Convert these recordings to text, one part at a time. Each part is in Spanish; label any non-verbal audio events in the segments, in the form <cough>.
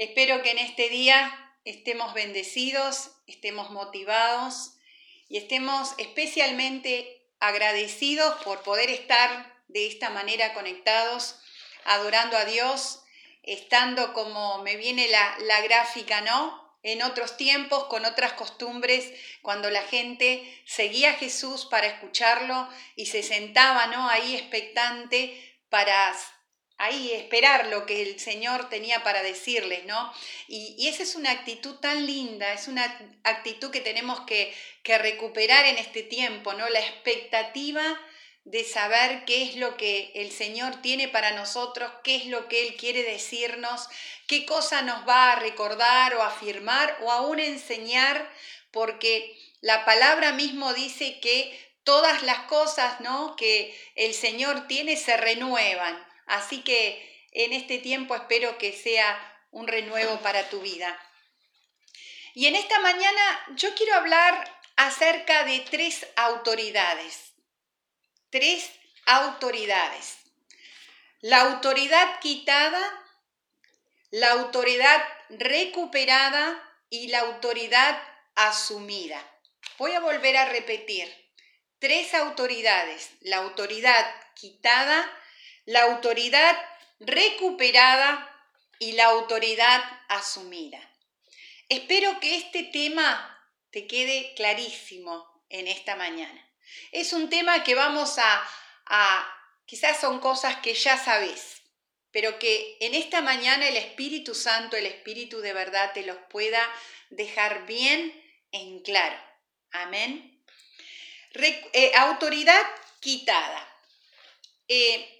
Espero que en este día estemos bendecidos, estemos motivados y estemos especialmente agradecidos por poder estar de esta manera conectados, adorando a Dios, estando como me viene la, la gráfica, ¿no? en otros tiempos, con otras costumbres, cuando la gente seguía a Jesús para escucharlo y se sentaba ¿no? ahí expectante para ahí esperar lo que el Señor tenía para decirles, ¿no? Y, esa es una actitud tan linda, es una actitud que tenemos que, que recuperar en este tiempo, ¿no? La expectativa de saber qué es lo que el Señor tiene para nosotros, qué es lo que Él quiere decirnos, qué cosa nos va a recordar o afirmar o aún enseñar, porque la palabra mismo dice que todas las cosas ¿no? que el Señor tiene se renuevan. Así que en este tiempo espero que sea un renuevo para tu vida. Y en esta mañana yo quiero hablar acerca de tres autoridades tres autoridades. La autoridad quitada, la autoridad recuperada y la autoridad asumida. Voy a volver a repetir. Tres autoridades. La autoridad quitada, la autoridad recuperada y la autoridad asumida. Espero que este tema te quede clarísimo en esta mañana. Es un tema que vamos a, quizás son cosas que ya sabes, pero que en esta mañana el Espíritu Santo, el Espíritu de verdad te los pueda dejar bien en claro. Amén. Eh, autoridad quitada. Eh,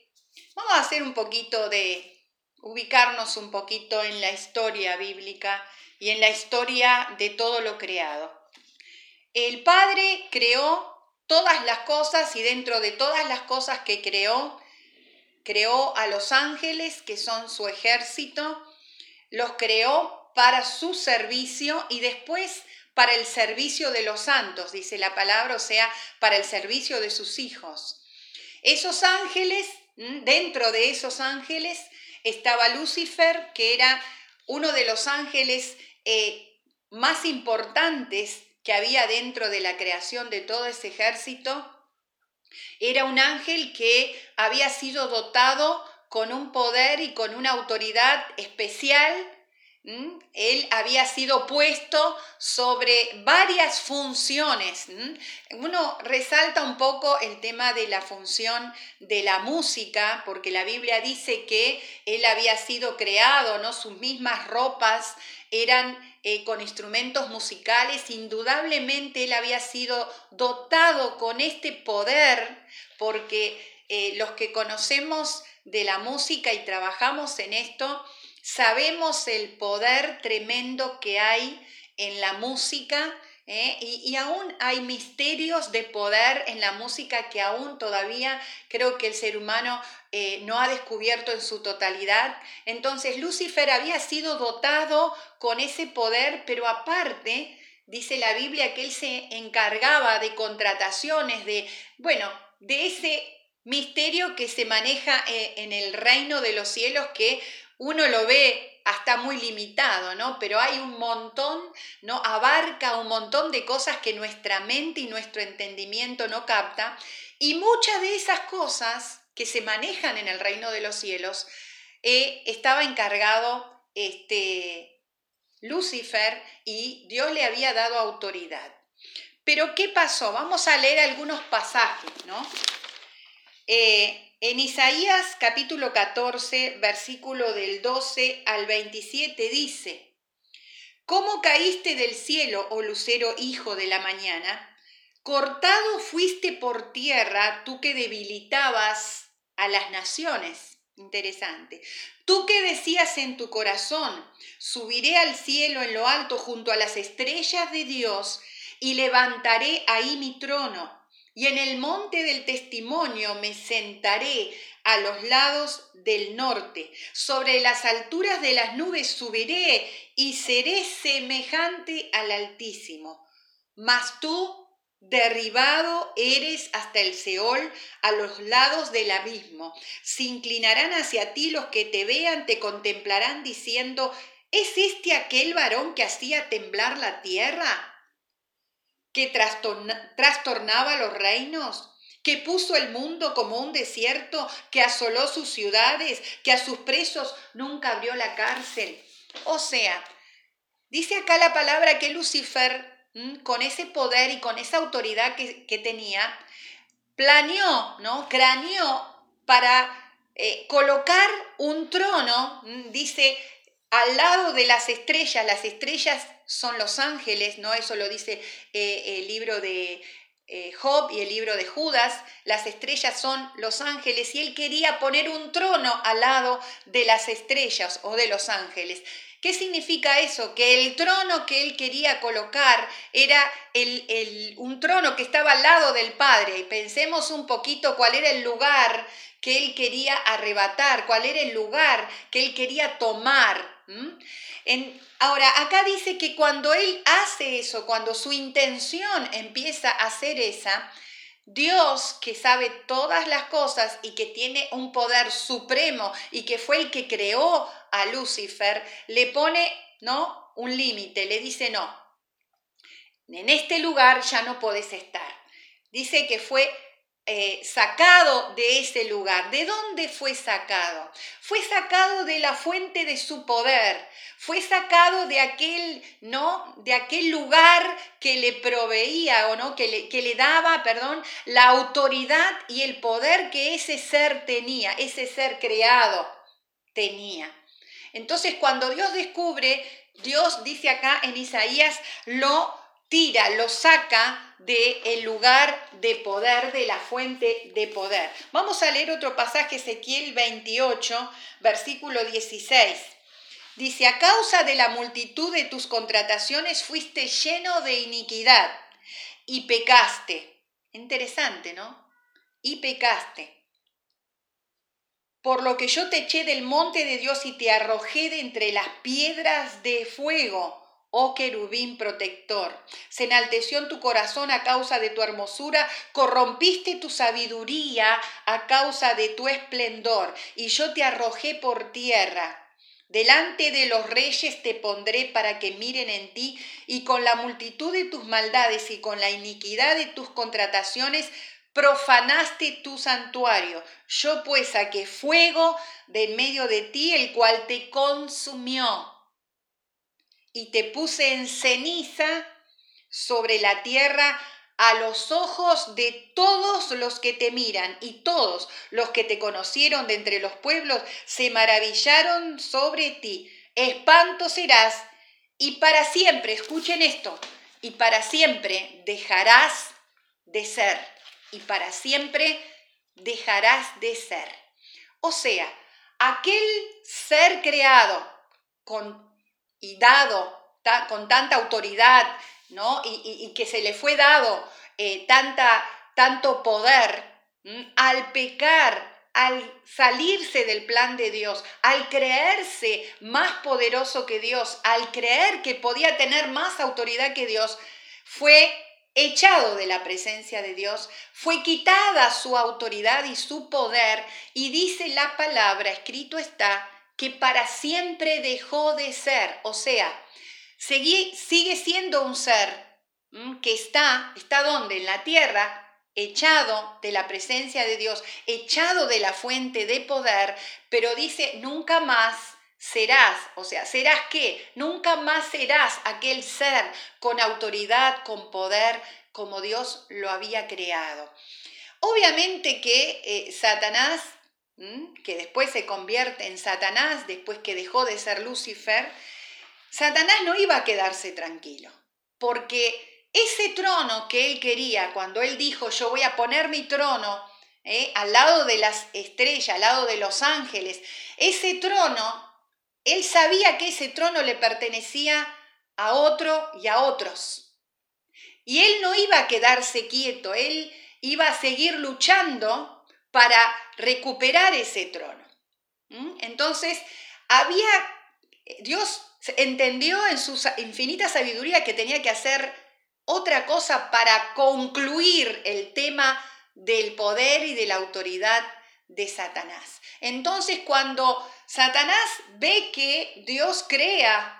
vamos a hacer un poquito de, ubicarnos un poquito en la historia bíblica y en la historia de todo lo creado. El Padre creó todas las cosas y dentro de todas las cosas que creó, creó a los ángeles, que son su ejército, los creó para su servicio y después para el servicio de los santos, dice la palabra, o sea, para el servicio de sus hijos. Esos ángeles, dentro de esos ángeles estaba Lucifer, que era uno de los ángeles eh, más importantes que había dentro de la creación de todo ese ejército, era un ángel que había sido dotado con un poder y con una autoridad especial. Él había sido puesto sobre varias funciones. Uno resalta un poco el tema de la función de la música, porque la Biblia dice que él había sido creado, ¿no? Sus mismas ropas eran eh, con instrumentos musicales, indudablemente él había sido dotado con este poder, porque eh, los que conocemos de la música y trabajamos en esto, sabemos el poder tremendo que hay en la música ¿eh? Y, aún hay misterios de poder en la música que aún todavía creo que el ser humano eh, no ha descubierto en su totalidad. Entonces Lucifer había sido dotado con ese poder, pero aparte, dice la Biblia que él se encargaba de contrataciones, de, bueno, de ese misterio que se maneja eh, en el reino de los cielos que uno lo ve hasta muy limitado, ¿no? Pero hay un montón, ¿no? Abarca un montón de cosas que nuestra mente y nuestro entendimiento no capta. Y muchas de esas cosas que se manejan en el reino de los cielos, eh, estaba encargado este, Lucifer y Dios le había dado autoridad. Pero ¿qué pasó? Vamos a leer algunos pasajes, ¿no? Eh, en Isaías capítulo 14, versículo del 12 al 27 dice, ¿Cómo caíste del cielo, oh lucero hijo de la mañana? Cortado fuiste por tierra, tú que debilitabas a las naciones. Interesante. Tú que decías en tu corazón, subiré al cielo en lo alto junto a las estrellas de Dios y levantaré ahí mi trono y en el monte del testimonio me sentaré a los lados del norte. Sobre las alturas de las nubes subiré y seré semejante al Altísimo. Mas tú, derribado eres hasta el Seol, a los lados del abismo. Se inclinarán hacia ti los que te vean, te contemplarán diciendo, ¿Es este aquel varón que hacía temblar la tierra? ¿Que trastornaba los reinos? ¿Que puso el mundo como un desierto? ¿Que asoló sus ciudades? ¿Que a sus presos nunca abrió la cárcel? O sea, dice acá la palabra que Lucifer, con ese poder y con esa autoridad que, tenía, planeó, ¿no? Craneó para eh, colocar un trono, dice, al lado de las estrellas, las estrellas son los ángeles, ¿no? Eso lo dice eh, el libro de eh, Job y el libro de Judas, las estrellas son los ángeles y él quería poner un trono al lado de las estrellas o de los ángeles. ¿Qué significa eso? Que el trono que él quería colocar era el, un trono que estaba al lado del Padre. Y pensemos un poquito cuál era el lugar que él quería arrebatar, cuál era el lugar que él quería tomar. En, ahora, acá dice que cuando él hace eso, cuando su intención empieza a ser esa, Dios que sabe todas las cosas y que tiene un poder supremo y que fue el que creó a Lucifer, le pone, ¿no? Un límite, le dice, no, en este lugar ya no podés estar. Dice que fue eh, sacado de ese lugar. ¿De dónde fue sacado? Fue sacado de la fuente de su poder. Fue sacado de aquel, ¿no? De aquel lugar que le proveía o no, que le, que le daba, perdón, la autoridad y el poder que ese ser tenía, ese ser creado tenía. Entonces, cuando Dios descubre, Dios dice acá en Isaías, lo tira, lo saca del lugar de poder, de la fuente de poder. Vamos a leer otro pasaje, Ezequiel 28, versículo 16. Dice, a causa de la multitud de tus contrataciones fuiste lleno de iniquidad y pecaste. Interesante, ¿no? Y pecaste. Por lo que yo te eché del monte de Dios y te arrojé de entre las piedras de fuego oh querubín protector. Se enalteció en tu corazón a causa de tu hermosura, corrompiste tu sabiduría a causa de tu esplendor, y yo te arrojé por tierra. Delante de los reyes te pondré para que miren en ti, y con la multitud de tus maldades y con la iniquidad de tus contrataciones profanaste tu santuario. Yo pues saqué fuego de en medio de ti, el cual te consumió y te puse en ceniza sobre la tierra a los ojos de todos los que te miran, y todos los que te conocieron de entre los pueblos se maravillaron sobre ti. Espanto serás, y para siempre, escuchen esto, y para siempre dejarás de ser, y para siempre dejarás de ser. O sea, aquel ser creado con y dado con tanta autoridad, ¿no? Y, que se le fue dado eh, tanta, tanto poder, al pecar, al salirse del plan de Dios, al creerse más poderoso que Dios, al creer que podía tener más autoridad que Dios, fue echado de la presencia de Dios, fue quitada su autoridad y su poder, y dice la palabra, escrito está, que para siempre dejó de ser, o sea, sigue siendo un ser que está, ¿está dónde? En la tierra, echado de la presencia de Dios, echado de la fuente de poder, pero dice, nunca más serás, o sea, serás qué? Nunca más serás aquel ser con autoridad, con poder, como Dios lo había creado. Obviamente que eh, Satanás que después se convierte en Satanás, después que dejó de ser Lucifer, Satanás no iba a quedarse tranquilo, porque ese trono que él quería, cuando él dijo, yo voy a poner mi trono ¿eh? al lado de las estrellas, al lado de los ángeles, ese trono, él sabía que ese trono le pertenecía a otro y a otros. Y él no iba a quedarse quieto, él iba a seguir luchando para recuperar ese trono. ¿Mm? Entonces, había, Dios entendió en su infinita sabiduría que tenía que hacer otra cosa para concluir el tema del poder y de la autoridad de Satanás. Entonces, cuando Satanás ve que Dios crea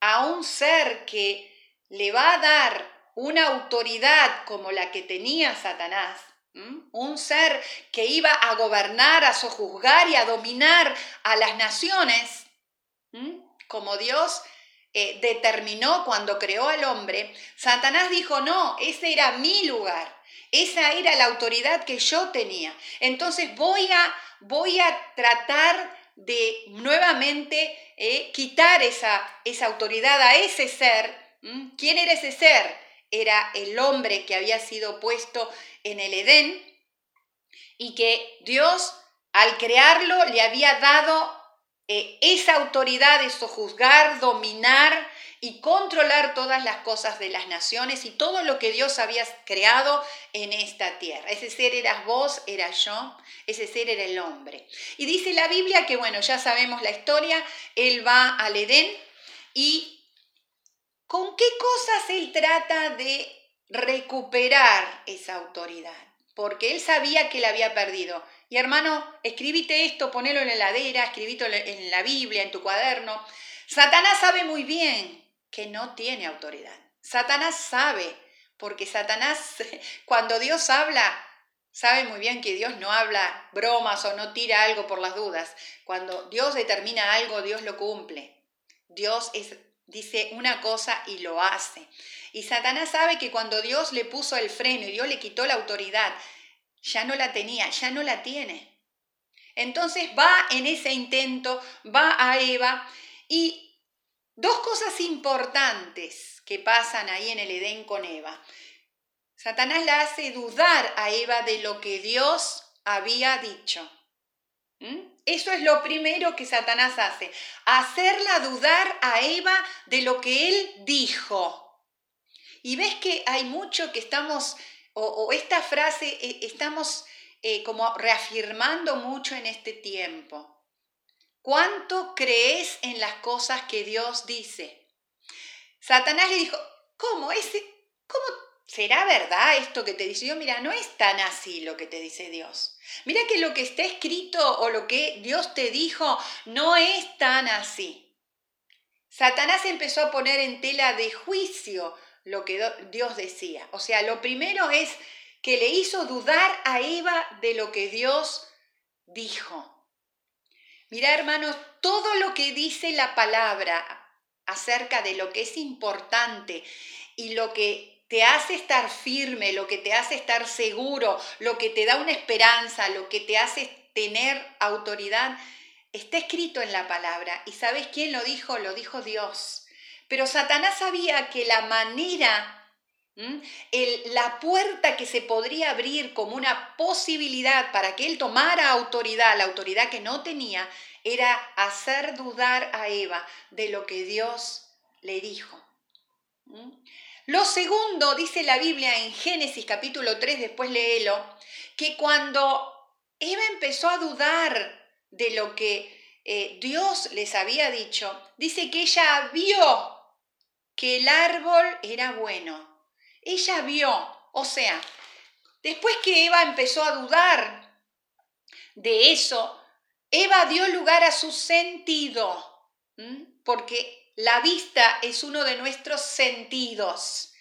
a un ser que le va a dar una autoridad como la que tenía Satanás, un ser que iba a gobernar, a sojuzgar y a dominar a las naciones, como Dios eh, determinó cuando creó al hombre, Satanás dijo, no, ese era mi lugar, esa era la autoridad que yo tenía. Entonces voy a, voy a tratar de nuevamente eh, quitar esa, esa autoridad a ese ser. ¿Quién era ese ser? Era el hombre que había sido puesto en el Edén y que Dios al crearlo le había dado eh, esa autoridad de sojuzgar, dominar y controlar todas las cosas de las naciones y todo lo que Dios había creado en esta tierra. Ese ser eras vos, era yo, ese ser era el hombre. Y dice la Biblia que, bueno, ya sabemos la historia, él va al Edén y ¿con qué cosas él trata de recuperar esa autoridad? Porque él sabía que la había perdido. Y hermano, escribite esto, ponelo en la heladera, escribito en la Biblia, en tu cuaderno. Satanás sabe muy bien que no tiene autoridad. Satanás sabe, porque Satanás, <laughs> cuando Dios habla, sabe muy bien que Dios no habla bromas o no tira algo por las dudas. Cuando Dios determina algo, Dios lo cumple. Dios es, dice una cosa y lo hace. Y Satanás sabe que cuando Dios le puso el freno y Dios le quitó la autoridad, ya no la tenía, ya no la tiene. Entonces va en ese intento, va a Eva y Dos cosas importantes que pasan ahí en el Edén con Eva. Satanás la hace dudar a Eva de lo que Dios había dicho. ¿Mm? Eso es lo primero que Satanás hace, hacerla dudar a Eva de lo que él dijo. Y ves que hay mucho que estamos, o, esta frase eh, estamos eh, como reafirmando mucho en este tiempo. ¿Cuánto crees en las cosas que Dios dice? Satanás le dijo, ¿cómo? Ese, ¿Cómo será verdad esto que te dice Dios? Mira, no es tan así lo que te dice Dios. Mira que lo que está escrito o lo que Dios te dijo no es tan así. Satanás empezó a poner en tela de juicio lo que Dios decía. O sea, lo primero es que le hizo dudar a Eva de lo que Dios dijo. Mira, hermanos, todo lo que dice la palabra acerca de lo que es importante y lo que te hace estar firme, lo que te hace estar seguro, lo que te da una esperanza, lo que te hace tener autoridad, está escrito en la palabra. ¿Y sabes quién lo dijo? Lo dijo Dios. Pero Satanás sabía que la manera la puerta que se podría abrir como una posibilidad para que él tomara autoridad, la autoridad que no tenía, era hacer dudar a Eva de lo que Dios le dijo. Lo segundo, dice la Biblia en Génesis capítulo 3, después léelo, que cuando Eva empezó a dudar de lo que eh, Dios les había dicho, dice que ella vio que el árbol era bueno. Ella vio, o sea, después que Eva empezó a dudar de eso, Eva dio lugar a su sentido, porque la vista es uno de nuestros sentidos.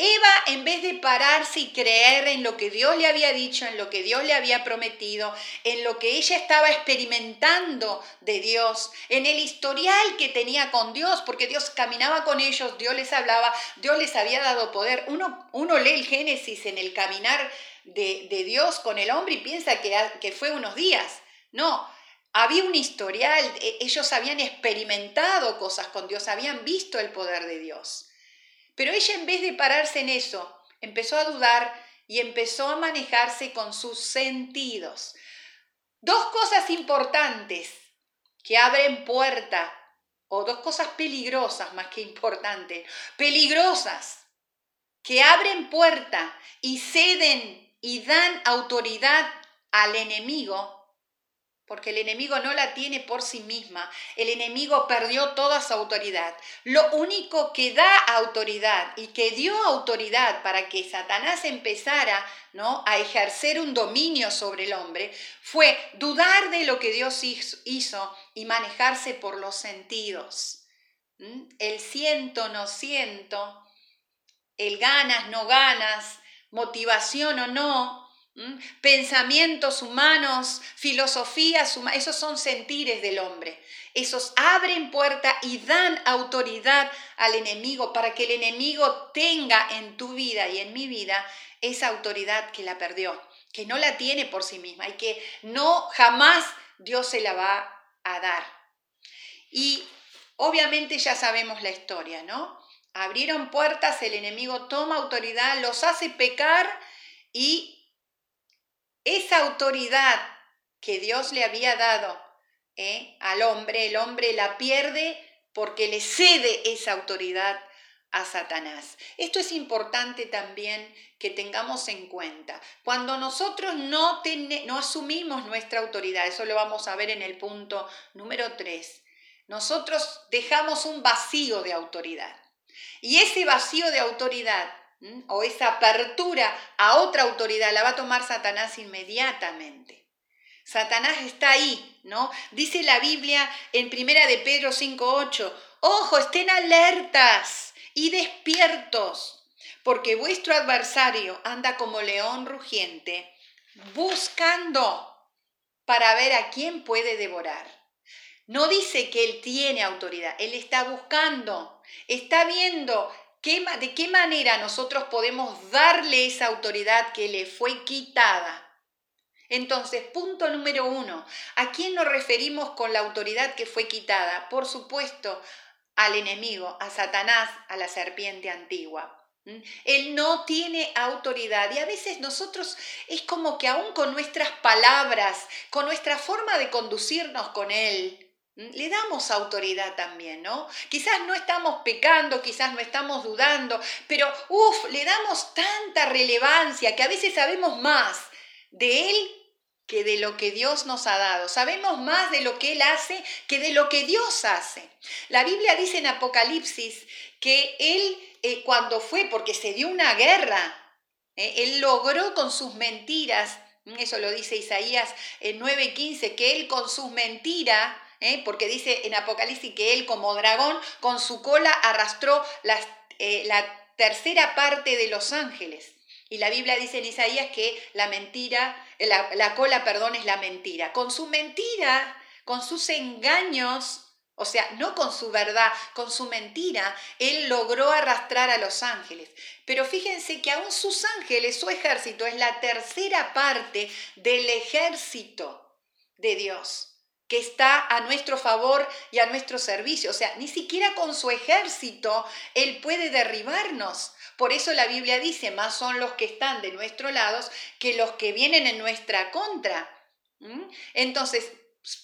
Eva, en vez de pararse y creer en lo que Dios le había dicho, en lo que Dios le había prometido, en lo que ella estaba experimentando de Dios, en el historial que tenía con Dios, porque Dios caminaba con ellos, Dios les hablaba, Dios les había dado poder. Uno, uno lee el Génesis en el caminar de, Dios con el hombre y piensa que, que fue unos días. No, había un historial, e, ellos habían experimentado cosas con Dios, habían visto el poder de Dios. Pero ella en vez de pararse en eso, empezó a dudar y empezó a manejarse con sus sentidos. Dos cosas importantes que abren puerta, o dos cosas peligrosas más que importantes, peligrosas, que abren puerta y ceden y dan autoridad al enemigo, porque el enemigo no la tiene por sí misma. El enemigo perdió toda su autoridad. Lo único que da autoridad y que dio autoridad para que Satanás empezara ¿no? a ejercer un dominio sobre el hombre fue dudar de lo que Dios hizo y manejarse por los sentidos. ¿Mm? El siento, no siento, el ganas, no ganas, motivación o no, Pensamientos humanos, filosofías humanas, esos son sentires del hombre. Esos abren puerta y dan autoridad al enemigo para que el enemigo tenga en tu vida y en mi vida esa autoridad que la perdió, que no la tiene por sí misma y que no jamás Dios se la va a dar. Y obviamente ya sabemos la historia, ¿no? Abrieron puertas, el enemigo toma autoridad, los hace pecar y esa autoridad que Dios le había dado ¿eh? al hombre, el hombre la pierde porque le cede esa autoridad a Satanás. Esto es importante también que tengamos en cuenta. Cuando nosotros no, no asumimos nuestra autoridad, eso lo vamos a ver en el punto número 3, nosotros dejamos un vacío de autoridad. Y ese vacío de autoridad o esa apertura a otra autoridad la va a tomar Satanás inmediatamente. Satanás está ahí, ¿no? Dice la Biblia en Primera de Pedro 5:8, "Ojo, estén alertas y despiertos, porque vuestro adversario anda como león rugiente, buscando para ver a quién puede devorar." No dice que él tiene autoridad, él está buscando, está viendo ¿De qué manera nosotros podemos darle esa autoridad que le fue quitada? Entonces, punto número uno, ¿a quién nos referimos con la autoridad que fue quitada? Por supuesto, al enemigo, a Satanás, a la serpiente antigua. Él no tiene autoridad y a veces nosotros es como que aún con nuestras palabras, con nuestra forma de conducirnos con Él, le damos autoridad también, ¿no? Quizás no estamos pecando, quizás no estamos dudando, pero uff, le damos tanta relevancia que a veces sabemos más de Él que de lo que Dios nos ha dado. Sabemos más de lo que Él hace que de lo que Dios hace. La Biblia dice en Apocalipsis que Él eh, cuando fue, porque se dio una guerra, eh, Él logró con sus mentiras, eso lo dice Isaías en 9:15, que Él con sus mentiras ¿eh? porque dice en Apocalipsis que él como dragón con su cola arrastró eh, la tercera parte de los ángeles. Y la Biblia dice en Isaías que la mentira, la, la cola, perdón, es la mentira. Con su mentira, con sus engaños, o sea, no con su verdad, con su mentira, él logró arrastrar a los ángeles. Pero fíjense que aún sus ángeles, su ejército, es la tercera parte del ejército de Dios que está a nuestro favor y a nuestro servicio. O sea, ni siquiera con su ejército Él puede derribarnos. Por eso la Biblia dice, más son los que están de nuestro lado que los que vienen en nuestra contra. ¿Mm? Entonces,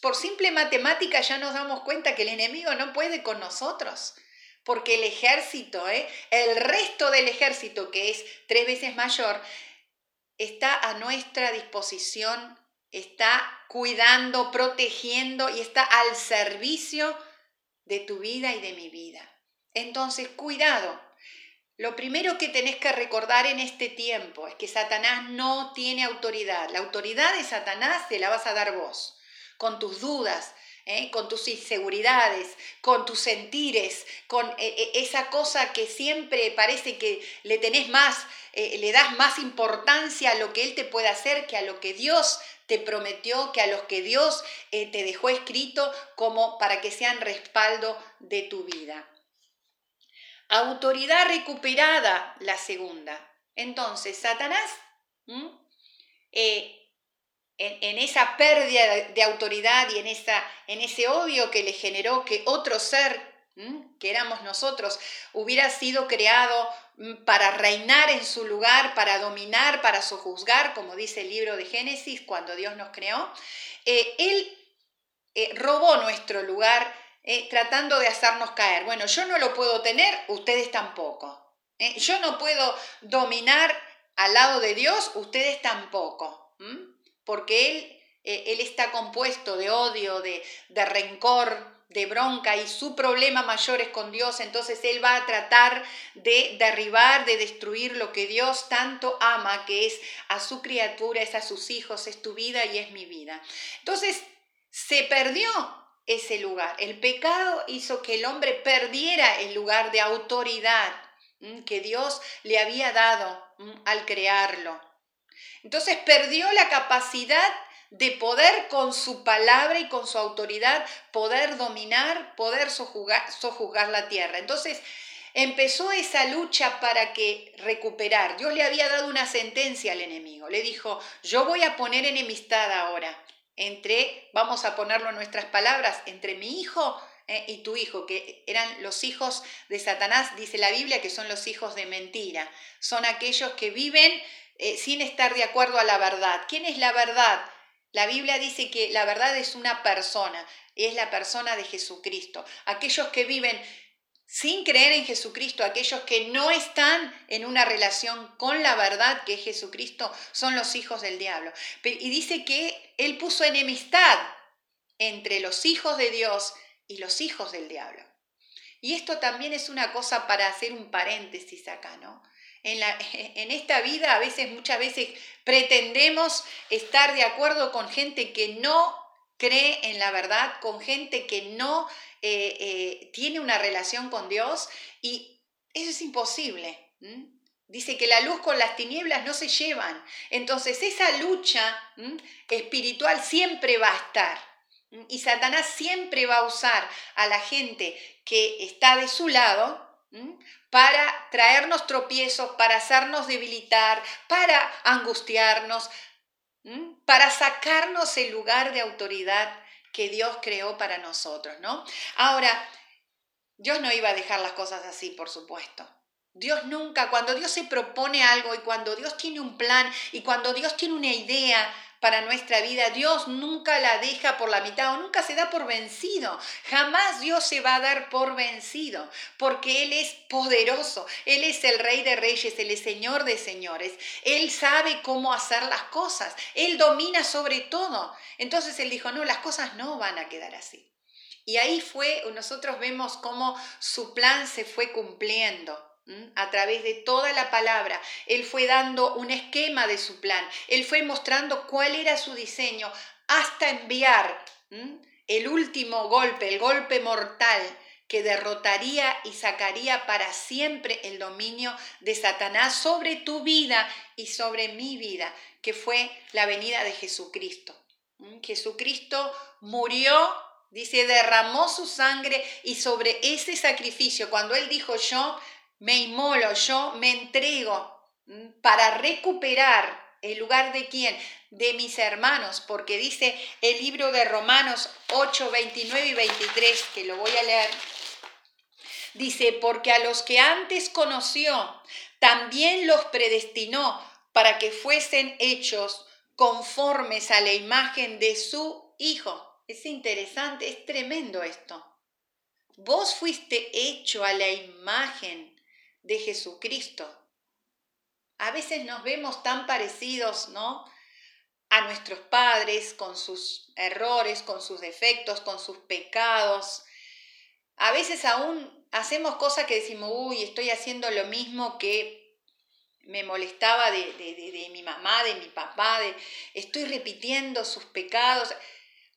por simple matemática ya nos damos cuenta que el enemigo no puede con nosotros. Porque el ejército, ¿eh? el resto del ejército, que es tres veces mayor, está a nuestra disposición está cuidando, protegiendo y está al servicio de tu vida y de mi vida. Entonces, cuidado. Lo primero que tenés que recordar en este tiempo es que Satanás no tiene autoridad. La autoridad de Satanás te la vas a dar vos, con tus dudas, ¿eh? con tus inseguridades, con tus sentires, con eh, eh, esa cosa que siempre parece que le tenés más, le das más importancia a lo que Él te puede hacer que a lo que Dios te prometió que a los que Dios eh, te dejó escrito como para que sean respaldo de tu vida. Autoridad recuperada, la segunda. Entonces, Satanás, eh, en, esa pérdida de, autoridad y en, esa, en ese odio que le generó que otro ser que éramos nosotros, hubiera sido creado mm, para reinar en su lugar, para dominar, para sojuzgar, como dice el libro de Génesis cuando Dios nos creó, eh, Él eh, robó nuestro lugar eh, tratando de hacernos caer. Bueno, yo no lo puedo tener, ustedes tampoco. Yo no puedo dominar al lado de Dios, ustedes tampoco. Porque Él él está compuesto de odio, de, de rencor, de bronca y su problema mayor es con Dios, entonces él va a tratar de derribar, de destruir lo que Dios tanto ama, que es a su criatura, es a sus hijos, es tu vida y es mi vida. Entonces se perdió ese lugar. El pecado hizo que el hombre perdiera el lugar de autoridad que Dios le había dado al crearlo. Entonces perdió la capacidad de poder con su palabra y con su autoridad poder dominar, poder sojuzgar, la tierra. Entonces empezó esa lucha para que recuperar. Dios le había dado una sentencia al enemigo. Le dijo, yo voy a poner enemistad ahora entre, vamos a ponerlo en nuestras palabras, entre mi hijo eh, y tu hijo, que eran los hijos de Satanás, dice la Biblia que son los hijos de mentira. Son aquellos que viven eh, sin estar de acuerdo a la verdad. ¿Quién es la verdad? La Biblia dice que la verdad es una persona, es la persona de Jesucristo. Aquellos que viven sin creer en Jesucristo, aquellos que no están en una relación con la verdad que es Jesucristo, son los hijos del diablo. Y dice que Él puso enemistad entre los hijos de Dios y los hijos del diablo. Y esto también es una cosa para hacer un paréntesis acá, ¿no? En, la, <laughs> en, esta vida a veces, muchas veces pretendemos estar de acuerdo con gente que no cree en la verdad, con gente que no eh, eh, tiene una relación con Dios y eso es imposible. Dice que la luz con las tinieblas no se llevan. Entonces esa lucha espiritual siempre va a estar. Y Satanás siempre va a usar a la gente que está de su lado para traernos tropiezos, para hacernos debilitar, para angustiarnos, para sacarnos el lugar de autoridad que Dios creó para nosotros, ¿no? Ahora, Dios no iba a dejar las cosas así, por supuesto. Dios nunca, cuando Dios se propone algo y cuando Dios tiene un plan y cuando Dios tiene una idea para nuestra vida, Dios nunca la deja por la mitad o nunca se da por vencido. Jamás Dios se va a dar por vencido, porque Él es poderoso, Él es el Rey de Reyes, Él es Señor de Señores, Él sabe cómo hacer las cosas, Él domina sobre todo. Entonces Él dijo, no, las cosas no van a quedar así. Y ahí fue, nosotros vemos cómo su plan se fue cumpliendo a través de toda la palabra. Él fue dando un esquema de su plan. Él fue mostrando cuál era su diseño hasta enviar el último golpe, el golpe mortal que derrotaría y sacaría para siempre el dominio de Satanás sobre tu vida y sobre mi vida, que fue la venida de Jesucristo. Jesucristo murió, dice, derramó su sangre y sobre ese sacrificio, cuando él dijo yo me inmolo, yo me entrego para recuperar el lugar de quién? De mis hermanos, porque dice el libro de Romanos 8, 29 y 23, que lo voy a leer. Dice, porque a los que antes conoció, también los predestinó para que fuesen hechos conformes a la imagen de su Hijo. Es interesante, es tremendo esto. Vos fuiste hecho a la imagen de Jesucristo. A veces nos vemos tan parecidos, ¿no? A nuestros padres, con sus errores, con sus defectos, con sus pecados. A veces aún hacemos cosas que decimos, uy, estoy haciendo lo mismo que me molestaba de, de, mi mamá, de mi papá, de, estoy repitiendo sus pecados.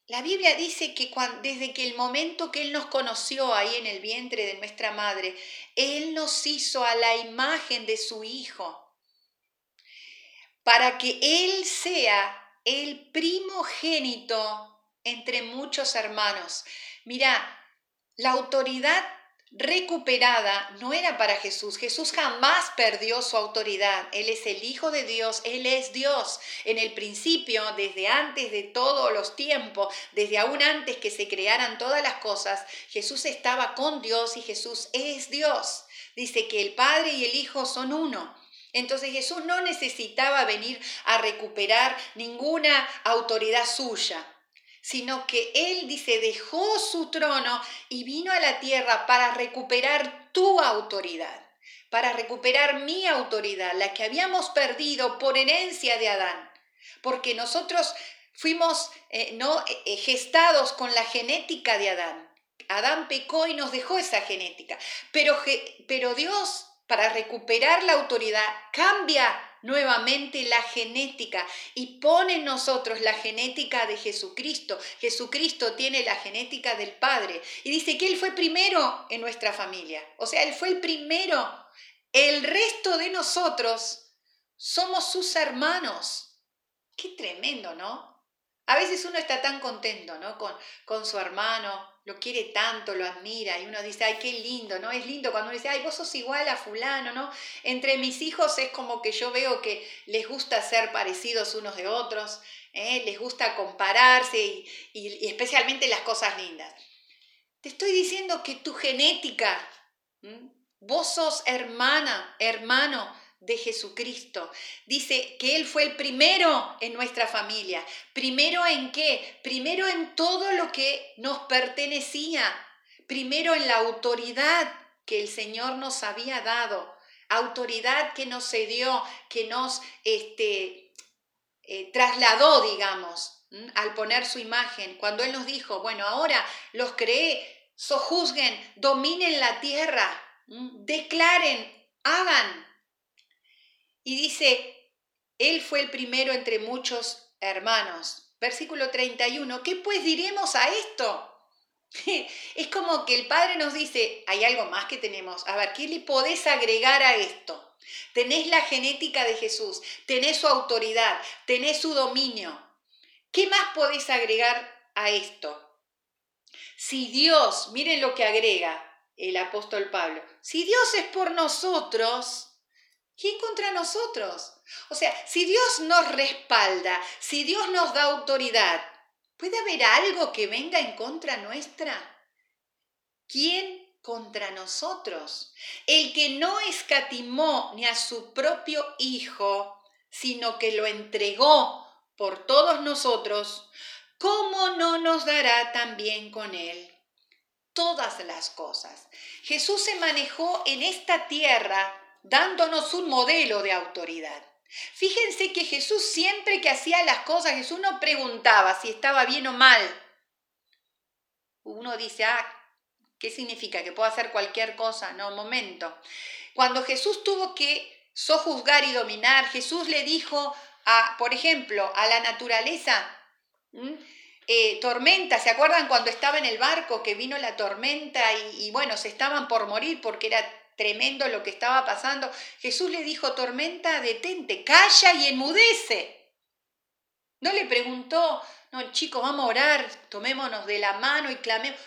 La Biblia dice que desde que el momento que Él nos conoció ahí en el vientre de nuestra madre, Él nos hizo a la imagen de su Hijo, para que Él sea el primogénito entre muchos hermanos. Mira, la autoridad recuperada no era para Jesús. Jesús jamás perdió su autoridad. Él es el Hijo de Dios, Él es Dios. En el principio, desde antes de todos los tiempos, desde aún antes que se crearan todas las cosas, Jesús estaba con Dios y Jesús es Dios. Dice que el Padre y el Hijo son uno. Entonces Jesús no necesitaba venir a recuperar ninguna autoridad suya sino que Él dice, dejó su trono y vino a la tierra para recuperar tu autoridad, para recuperar mi autoridad, la que habíamos perdido por herencia de Adán, porque nosotros fuimos eh, ¿no? Eh, gestados con la genética de Adán. Adán pecó y nos dejó esa genética. Pero, pero Dios, para recuperar la autoridad, cambia nuevamente la genética y pone en nosotros la genética de Jesucristo. Jesucristo tiene la genética del Padre y dice que Él fue primero en nuestra familia. O sea, Él fue el primero. El resto de nosotros somos sus hermanos. Qué tremendo, ¿no? A veces uno está tan contento, ¿no? Con, con su hermano, lo quiere tanto, lo admira y uno dice, ay, qué lindo, ¿no? Es lindo cuando uno dice, ay, vos sos igual a fulano, ¿no? Entre mis hijos es como que yo veo que les gusta ser parecidos unos de otros, ¿eh? les gusta compararse y, especialmente las cosas lindas. Te estoy diciendo que tu genética, vos sos hermana, hermano, de Jesucristo. Dice que Él fue el primero en nuestra familia. ¿Primero en qué? Primero en todo lo que nos pertenecía. Primero en la autoridad que el Señor nos había dado. Autoridad que nos cedió, que nos este, eh, trasladó, digamos, al poner su imagen. Cuando Él nos dijo, bueno, ahora los creé, sojuzguen, dominen la tierra, declaren, hagan y dice, Él fue el primero entre muchos hermanos. Versículo 31, ¿qué pues diremos a esto? <laughs> Es como que el Padre nos dice, hay algo más que tenemos. A ver, ¿qué le podés agregar a esto? Tenés la genética de Jesús, tenés su autoridad, tenés su dominio. ¿Qué más podés agregar a esto? Si Dios, miren lo que agrega el apóstol Pablo, si Dios es por nosotros, ¿Quién contra nosotros? O sea, si Dios nos respalda, si Dios nos da autoridad, ¿puede haber algo que venga en contra nuestra? ¿Quién contra nosotros? El que no escatimó ni a su propio Hijo, sino que lo entregó por todos nosotros, ¿cómo no nos dará también con él todas las cosas? Jesús se manejó en esta tierra dándonos un modelo de autoridad. Fíjense que Jesús siempre que hacía las cosas, Jesús no preguntaba si estaba bien o mal. Uno dice, ah, ¿qué significa? ¿Que puedo hacer cualquier cosa? No, momento. Cuando Jesús tuvo que sojuzgar y dominar, Jesús le dijo, a, por ejemplo, a la naturaleza, eh, tormenta, ¿se acuerdan cuando estaba en el barco que vino la tormenta y, y bueno, se estaban por morir porque era tremendo lo que estaba pasando, Jesús le dijo, tormenta, detente, calla y enmudece. No le preguntó, no, chicos, vamos a orar, tomémonos de la mano y clamemos.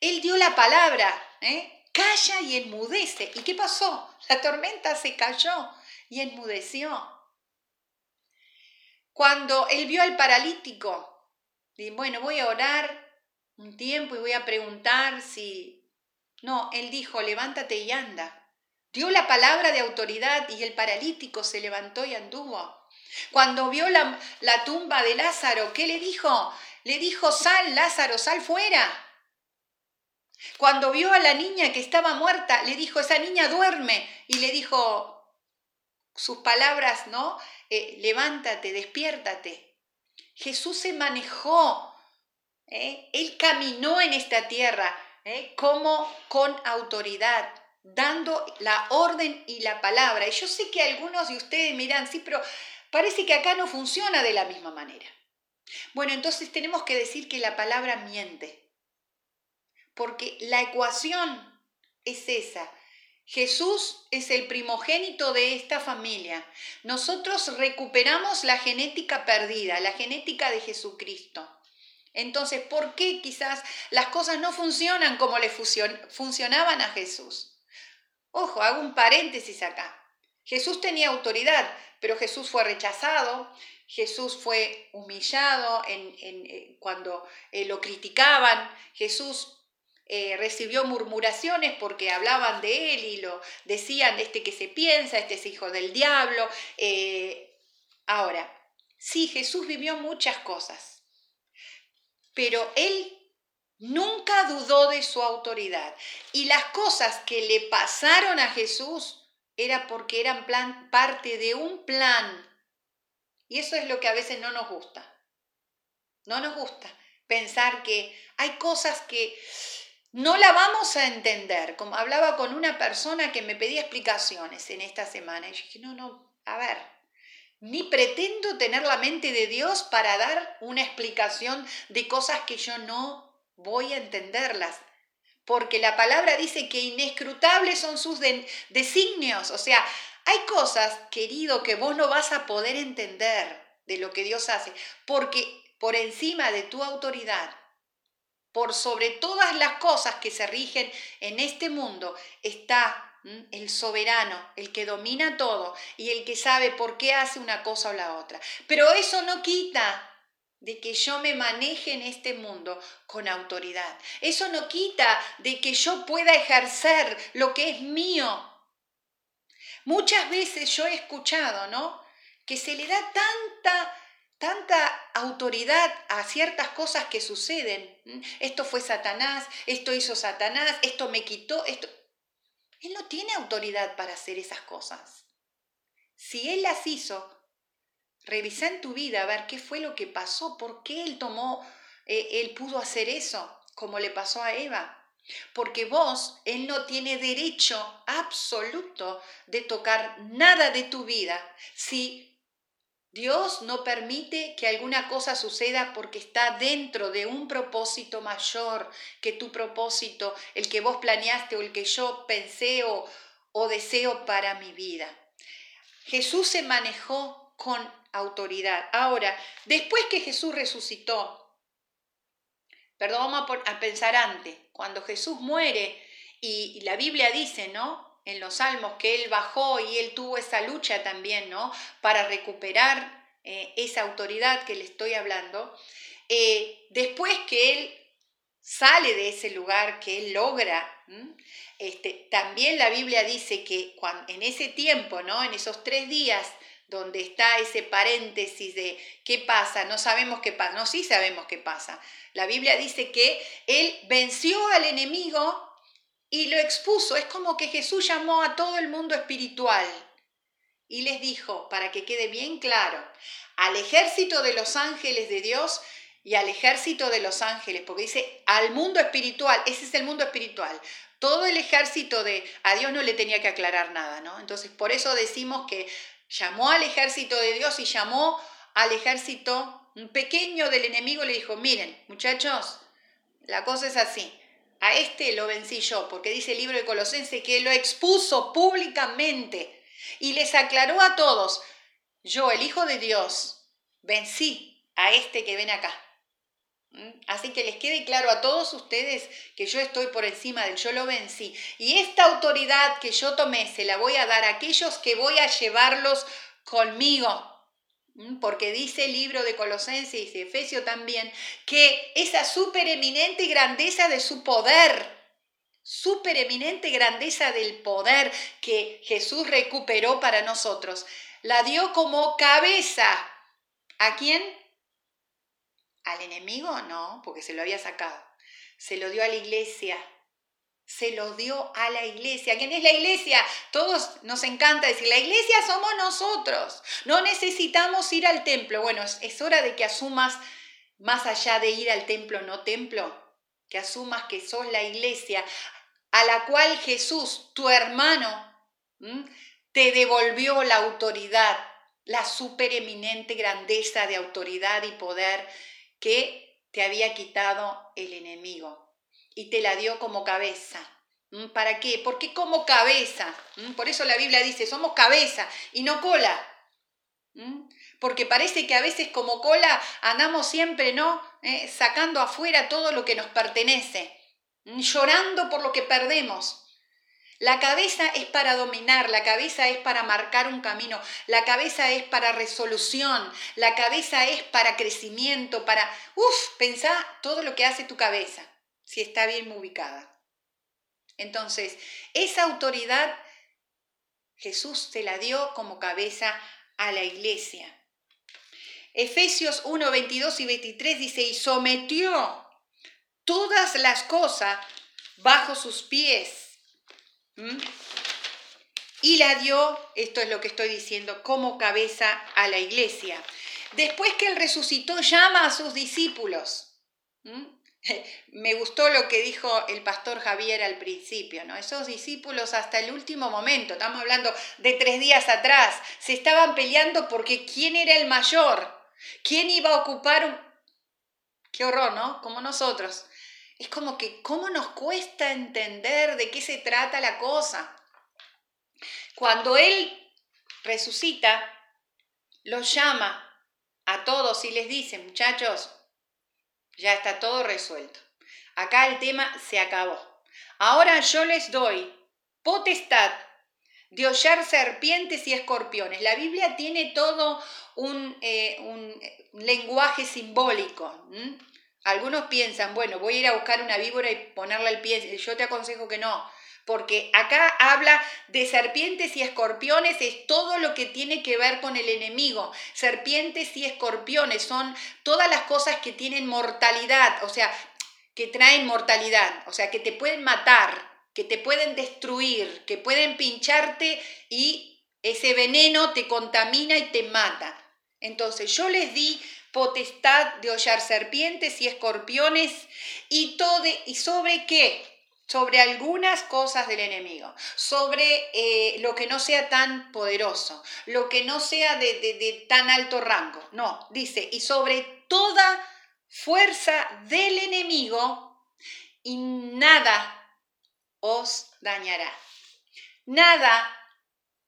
Él dio la palabra, ¿eh? calla y enmudece. ¿Y qué pasó? La tormenta se cayó y enmudeció. Cuando él vio al paralítico, dijo, bueno, voy a orar un tiempo y voy a preguntar si no, él dijo, levántate y anda. Dio la palabra de autoridad y el paralítico se levantó y anduvo. Cuando vio la, la tumba de Lázaro, ¿qué le dijo? Le dijo, sal, Lázaro, sal fuera. Cuando vio a la niña que estaba muerta, le dijo, esa niña duerme. Y le dijo sus palabras, ¿no? Eh, levántate, despiértate. Jesús se manejó, ¿eh? él caminó en esta tierra ¿eh? como con autoridad, dando la orden y la palabra. Y yo sé que algunos de ustedes miran, sí, pero parece que acá no funciona de la misma manera. Bueno, entonces tenemos que decir que la palabra miente, porque la ecuación es esa. Jesús es el primogénito de esta familia. Nosotros recuperamos la genética perdida, la genética de Jesucristo. Entonces, ¿por qué quizás las cosas no funcionan como le funcionaban a Jesús? Ojo, hago un paréntesis acá. Jesús tenía autoridad, pero Jesús fue rechazado, Jesús fue humillado eh, cuando eh, lo criticaban, Jesús eh, recibió murmuraciones porque hablaban de él y lo decían, este que se piensa, este es hijo del diablo. ahora, sí, Jesús vivió muchas cosas, pero él nunca dudó de su autoridad. Y las cosas que le pasaron a Jesús era porque eran parte de un plan. Y eso es lo que a veces no nos gusta. No nos gusta pensar que hay cosas que no la vamos a entender. Como hablaba con una persona que me pedía explicaciones en esta semana y yo dije, no, no, a ver, ni pretendo tener la mente de Dios para dar una explicación de cosas que yo no voy a entenderlas. Porque la palabra dice que inescrutables son sus designios. O sea, hay cosas, querido, que vos no vas a poder entender de lo que Dios hace. Porque por encima de tu autoridad, por sobre todas las cosas que se rigen en este mundo, está el soberano, el que domina todo y el que sabe por qué hace una cosa o la otra. Pero eso no quita de que yo me maneje en este mundo con autoridad. Eso no quita de que yo pueda ejercer lo que es mío. Muchas veces yo he escuchado, ¿no? Que se le da tanta tanta autoridad a ciertas cosas que suceden. Esto fue Satanás, esto hizo Satanás, esto me quitó, esto él no tiene autoridad para hacer esas cosas. Si Él las hizo, revisa en tu vida a ver qué fue lo que pasó, por qué Él tomó, eh, Él pudo hacer eso, como le pasó a Eva. Porque vos, Él no tiene derecho absoluto de tocar nada de tu vida si Dios no permite que alguna cosa suceda porque está dentro de un propósito mayor que tu propósito, el que vos planeaste o el que yo pensé o, o deseo para mi vida. Jesús se manejó con autoridad. Ahora, después que Jesús resucitó, perdón, vamos a, pensar antes, cuando Jesús muere y la Biblia dice, ¿no? En los salmos que él bajó y él tuvo esa lucha también, ¿no? Para recuperar eh, esa autoridad que le estoy hablando. Eh, después que él sale de ese lugar, que él logra, este, también la Biblia dice que cuando, en ese tiempo, ¿no? En esos tres días donde está ese paréntesis de qué pasa, no sabemos qué pasa, no, sí sabemos qué pasa. La Biblia dice que él venció al enemigo y lo expuso. Es como que Jesús llamó a todo el mundo espiritual y les dijo, para que quede bien claro, al ejército de los ángeles de Dios y al ejército de los ángeles, porque dice al mundo espiritual, ese es el mundo espiritual. Todo el ejército de a Dios no le tenía que aclarar nada, ¿no? Entonces, por eso decimos que llamó al ejército de Dios y llamó al ejército pequeño del enemigo le dijo, miren, muchachos, la cosa es así a este lo vencí yo, porque dice el libro de Colosense que lo expuso públicamente y les aclaró a todos, yo, el Hijo de Dios, vencí a este que ven acá. ¿Mm? Así que les quede claro a todos ustedes que yo estoy por encima del yo lo vencí. Y esta autoridad que yo tomé se la voy a dar a aquellos que voy a llevarlos conmigo. Mm, porque dice el libro de Colosenses y Efesio también, que esa supereminente grandeza de su poder, supereminente grandeza del poder que Jesús recuperó para nosotros, la dio como cabeza. ¿A quién? ¿Al enemigo? No, porque se lo había sacado. Se lo dio a la iglesia, se lo dio a la iglesia. ¿Quién es la iglesia? Todos nos encanta decir, la iglesia somos nosotros. No necesitamos ir al templo. Bueno, es, hora de que asumas, más allá de ir al templo, no templo, que asumas que sos la iglesia a la cual Jesús, tu hermano, te devolvió la autoridad, la supereminente grandeza de autoridad y poder que te había quitado el enemigo y te la dio como cabeza. ¿Mm? ¿Para qué? Porque como cabeza. ¿Mm? Por eso la Biblia dice, somos cabeza y no cola. ¿Mm? Porque parece que a veces como cola andamos siempre, ¿no? Eh, sacando afuera todo lo que nos pertenece, llorando por lo que perdemos. La cabeza es para dominar, la cabeza es para marcar un camino, la cabeza es para resolución, la cabeza es para crecimiento, para, uff, pensá todo lo que hace tu cabeza si está bien ubicada. Entonces, esa autoridad Jesús se la dio como cabeza a la iglesia. Efesios 1, 22 y 23 dice, y sometió todas las cosas bajo sus pies. Y la dio, esto es lo que estoy diciendo, como cabeza a la iglesia. Después que él resucitó, llama a sus discípulos. <laughs> Me gustó lo que dijo el pastor Javier al principio, ¿no? Esos discípulos hasta el último momento, estamos hablando de tres días atrás, se estaban peleando porque quién era el mayor, quién iba a ocupar un... Qué horror, ¿no? Como nosotros. Es como que, ¿cómo nos cuesta entender de qué se trata la cosa? Cuando Él resucita, los llama a todos y les dice, muchachos, ya está todo resuelto. Acá el tema se acabó. Ahora yo les doy potestad de hollar serpientes y escorpiones. La Biblia tiene todo un, eh, lenguaje simbólico. Algunos piensan, bueno, voy a ir a buscar una víbora y ponerle el pie. Yo te aconsejo que no porque acá habla de serpientes y escorpiones, es todo lo que tiene que ver con el enemigo. Serpientes y escorpiones son todas las cosas que tienen mortalidad, o sea, que traen mortalidad, o sea, que te pueden matar, que te pueden destruir, que pueden pincharte y ese veneno te contamina y te mata. Entonces yo les di potestad de hollar serpientes y escorpiones y, todo, y sobre qué? Sobre algunas cosas del enemigo, sobre eh, lo que no sea tan poderoso, lo que no sea de, de tan alto rango. No, dice, y sobre toda fuerza del enemigo, y nada os dañará. Nada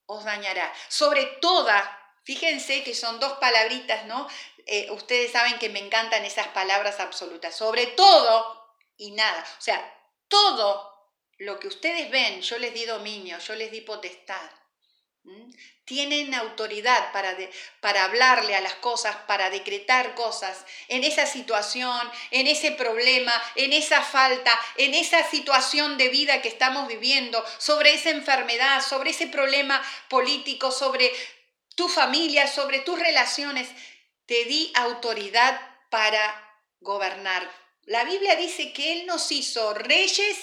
os dañará. Sobre toda, fíjense que son dos palabritas, ¿no? Eh, ustedes saben que me encantan esas palabras absolutas. Sobre todo y nada. O sea, todo lo que ustedes ven, yo les di dominio, yo les di potestad. Tienen autoridad para, para hablarle a las cosas, para decretar cosas en esa situación, en ese problema, en esa falta, en esa situación de vida que estamos viviendo, sobre esa enfermedad, sobre ese problema político, sobre tu familia, sobre tus relaciones. Te di autoridad para gobernar la Biblia dice que Él nos hizo reyes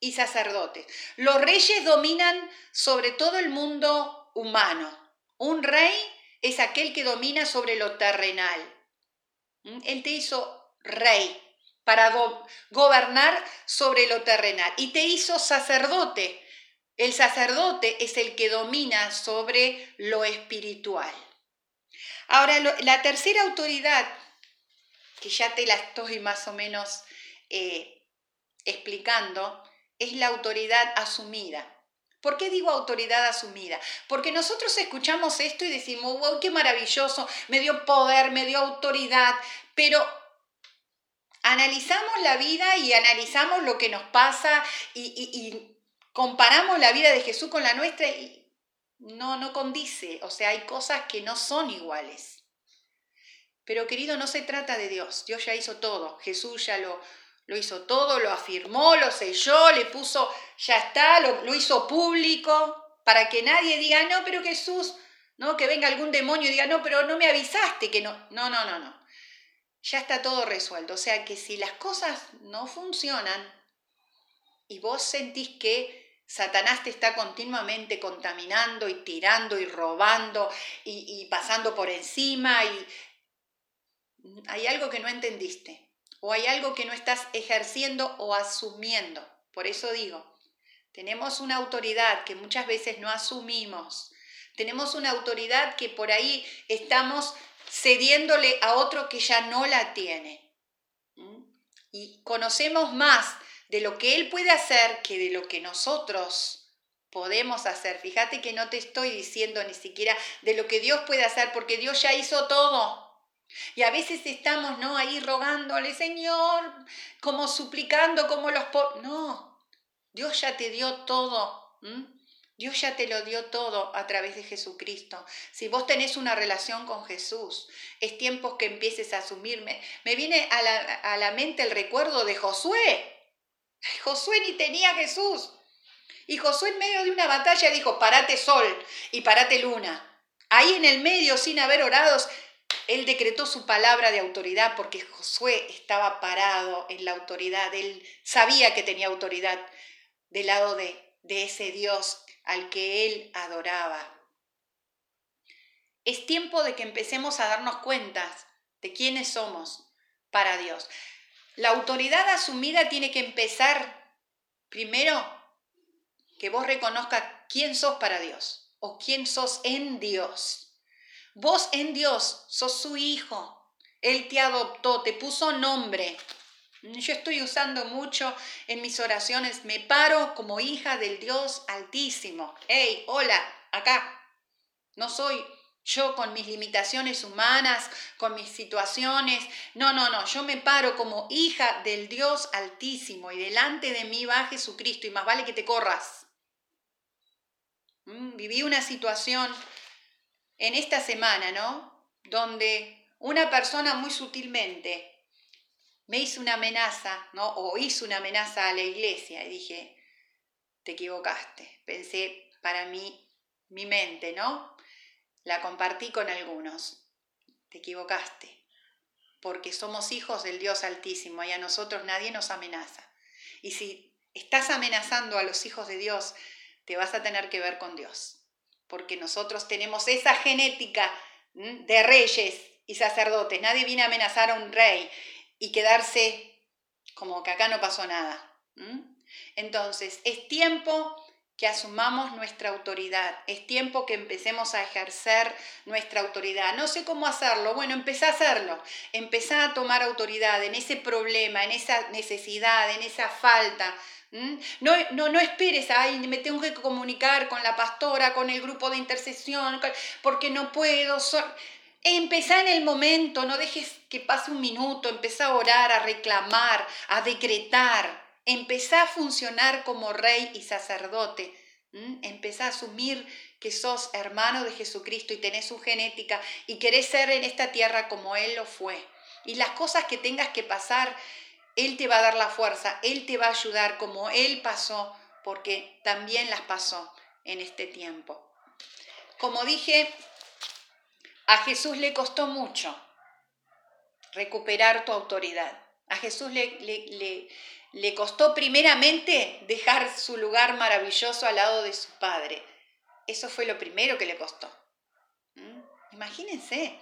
y sacerdotes. Los reyes dominan sobre todo el mundo humano. Un rey es aquel que domina sobre lo terrenal. ¿Mm? Él te hizo rey para gobernar sobre lo terrenal y te hizo sacerdote. El sacerdote es el que domina sobre lo espiritual. Ahora, la tercera autoridad que ya te la estoy más o menos eh, explicando, es la autoridad asumida. ¿Por qué digo autoridad asumida? Porque nosotros escuchamos esto y decimos, wow, qué maravilloso, me dio poder, me dio autoridad, pero analizamos la vida y analizamos lo que nos pasa y, comparamos la vida de Jesús con la nuestra y no, no condice, o sea, hay cosas que no son iguales. Pero querido, no se trata de Dios. Dios ya hizo todo. Jesús ya lo, lo hizo todo, lo afirmó, lo selló, le puso, ya está, lo, hizo público, para que nadie diga, no, pero Jesús, no, que venga algún demonio y diga, no, pero no me avisaste que no. No, no, no, no. Ya está todo resuelto. O sea que si las cosas no funcionan y vos sentís que Satanás te está continuamente contaminando y tirando y robando y pasando por encima y hay algo que no entendiste o hay algo que no estás ejerciendo o asumiendo. Por eso digo, tenemos una autoridad que muchas veces no asumimos. Tenemos una autoridad que por ahí estamos cediéndole a otro que ya no la tiene. ¿Mm? Y conocemos más de lo que Él puede hacer que de lo que nosotros podemos hacer. Fíjate que no te estoy diciendo ni siquiera de lo que Dios puede hacer, porque Dios ya hizo todo. Y a veces estamos, ¿no? Ahí rogándole, Señor, como suplicando, como los... no, Dios ya te dio todo. Dios ya te lo dio todo a través de Jesucristo. Si vos tenés una relación con Jesús, es tiempo que empieces a asumirme. Me viene a la, a la mente el recuerdo de Josué. Josué ni tenía Jesús. Y Josué en medio de una batalla dijo, parate sol y parate luna. Ahí en el medio, sin haber orado, él decretó su palabra de autoridad porque Josué estaba parado en la autoridad, él sabía que tenía autoridad del lado de, de ese Dios al que él adoraba. Es tiempo de que empecemos a darnos cuenta de quiénes somos para Dios. La autoridad asumida tiene que empezar primero que vos reconozcas quién sos para Dios o quién sos en Dios. Vos en Dios sos su hijo. Él te adoptó, te puso nombre. Yo estoy usando mucho en mis oraciones, me paro como hija del Dios Altísimo. Hey, hola, acá. No soy yo con mis limitaciones humanas, con mis situaciones. No, no, no, yo me paro como hija del Dios Altísimo y delante de mí va Jesucristo y más vale que te corras. Mm, viví una situación en esta semana, ¿no? Donde una persona muy sutilmente me hizo una amenaza, ¿no? O hizo una amenaza a la iglesia y dije, te equivocaste. Pensé para mí, mi mente, ¿no? la compartí con algunos. Te equivocaste, porque somos hijos del Dios Altísimo y a nosotros nadie nos amenaza. Y si estás amenazando a los hijos de Dios, te vas a tener que ver con Dios, porque nosotros tenemos esa genética de reyes y sacerdotes. Nadie viene a amenazar a un rey y quedarse como que acá no pasó nada. Entonces, es tiempo que asumamos nuestra autoridad. Es tiempo que empecemos a ejercer nuestra autoridad. No sé cómo hacerlo. Bueno, empezá a hacerlo. Empezá a tomar autoridad en ese problema, en esa necesidad, en esa falta. No, no, no esperes, ay, me tengo que comunicar con la pastora, con el grupo de intercesión, porque no puedo. Empezá en el momento, no dejes que pase un minuto, empezá a orar, a reclamar, a decretar. Empezá a funcionar como rey y sacerdote. Empezá a asumir que sos hermano de Jesucristo y tenés su genética y querés ser en esta tierra como Él lo fue. Y las cosas que tengas que pasar, Él te va a dar la fuerza, Él te va a ayudar como Él pasó, porque también las pasó en este tiempo. Como dije, a Jesús le costó mucho recuperar tu autoridad. A Jesús le, le, le costó primeramente dejar su lugar maravilloso al lado de su padre. Eso fue lo primero que le costó. ¿Mm? Imagínense,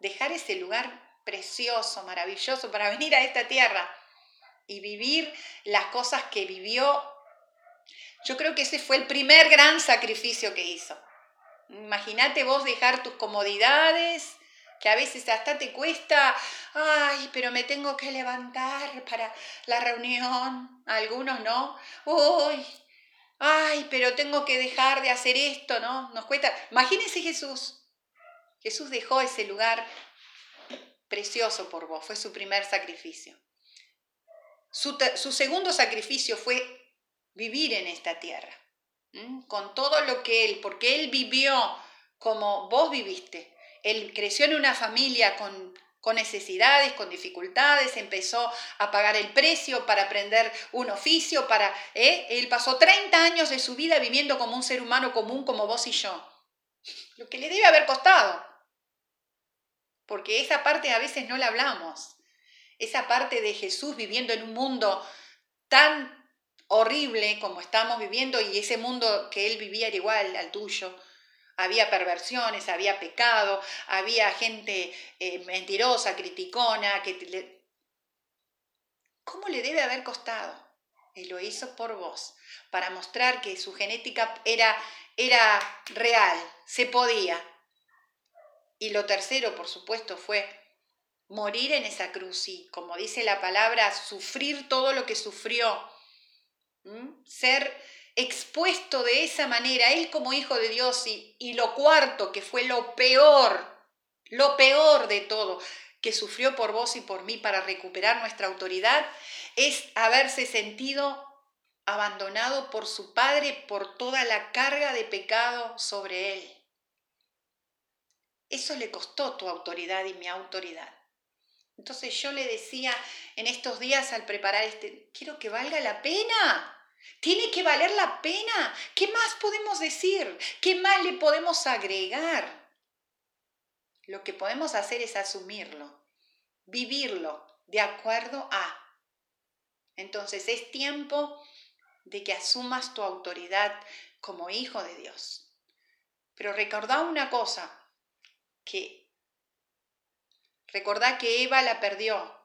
dejar ese lugar precioso, maravilloso para venir a esta tierra y vivir las cosas que vivió. Yo creo que ese fue el primer gran sacrificio que hizo. Imagínate vos dejar tus comodidades, que a veces hasta te cuesta, ay, pero me tengo que levantar para la reunión, algunos no, uy, ay, pero tengo que dejar de hacer esto, ¿no? Nos cuesta. Imagínense Jesús. Jesús dejó ese lugar precioso por vos, fue su primer sacrificio. Su, su segundo sacrificio fue vivir en esta tierra, con todo lo que él, porque él vivió como vos viviste, él creció en una familia con, necesidades, con dificultades, empezó a pagar el precio para aprender un oficio, para, ¿eh? él pasó 30 años de su vida viviendo como un ser humano común como vos y yo. Lo que le debe haber costado. Porque esa parte a veces no la hablamos. Esa parte de Jesús viviendo en un mundo tan horrible como estamos viviendo y ese mundo que él vivía era igual al tuyo, había perversiones, había pecado, había gente eh, mentirosa, criticona, que ¿Cómo le debe haber costado? Él lo hizo por vos, para mostrar que su genética era, era real, se podía. Y lo tercero, por supuesto, fue morir en esa cruz y, como dice la palabra, sufrir todo lo que sufrió, ser expuesto de esa manera, él como hijo de Dios y, y lo cuarto, que fue lo peor, lo peor de todo, que sufrió por vos y por mí para recuperar nuestra autoridad, es haberse sentido abandonado por su padre por toda la carga de pecado sobre él. Eso le costó tu autoridad y mi autoridad. Entonces yo le decía en estos días al preparar este, quiero que valga la pena. Tiene que valer la pena. ¿Qué más podemos decir? ¿Qué más le podemos agregar? Lo que podemos hacer es asumirlo, vivirlo de acuerdo a. Entonces es tiempo de que asumas tu autoridad como hijo de Dios. Pero recordá una cosa, que recordá que Eva la perdió